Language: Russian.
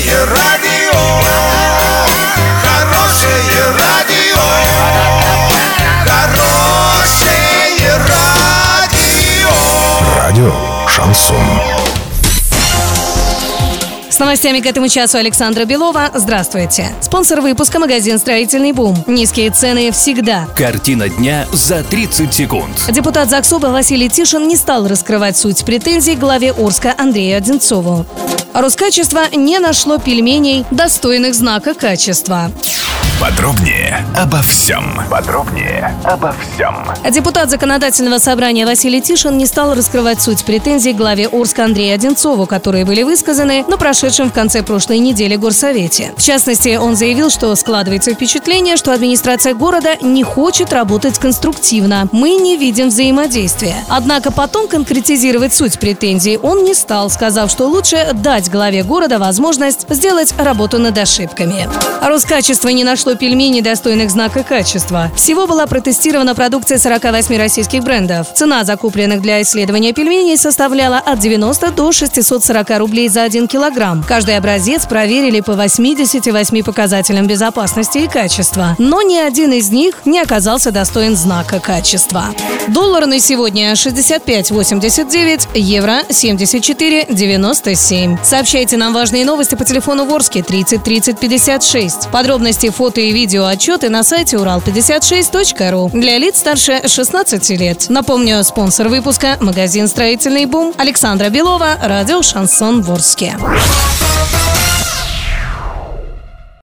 Хорошее радио, хорошее радио, хорошее радио. Радио Шансон. С новостями к этому часу Александра Белова. Здравствуйте. Спонсор выпуска – магазин «Строительный бум». Низкие цены всегда. Картина дня за 30 секунд. Депутат ЗАГСУБа Василий Тишин не стал раскрывать суть претензий главе Орска Андрею Одинцову. Роскачество не нашло пельменей, достойных знака качества. Подробнее обо всем. Подробнее обо всем. Депутат Законодательного собрания Василий Тишин не стал раскрывать суть претензий главе Орска Андрею Одинцову, которые были высказаны на прошедшем в конце прошлой недели Горсовете. В частности, он заявил, что складывается впечатление, что администрация города не хочет работать конструктивно. Мы не видим взаимодействия. Однако потом конкретизировать суть претензий он не стал, сказав, что лучше дать главе города возможность сделать работу над ошибками. Роскачество не нашло пельменей, достойных знака качества. Всего была протестирована продукция 48 российских брендов. Цена закупленных для исследования пельменей составляла от 90 до 640 рублей за 1 килограмм. Каждый образец проверили по 88 показателям безопасности и качества. Но ни один из них не оказался достоин знака качества. Доллар на сегодня 65.89, евро 74.97. Сообщайте нам важные новости по телефону Ворске 30 30 56. Подробности, фото и видео отчеты на сайте урал56.ру для лиц старше 16 лет. Напомню, спонсор выпуска – магазин «Строительный бум» Александра Белова, радио «Шансон Ворске».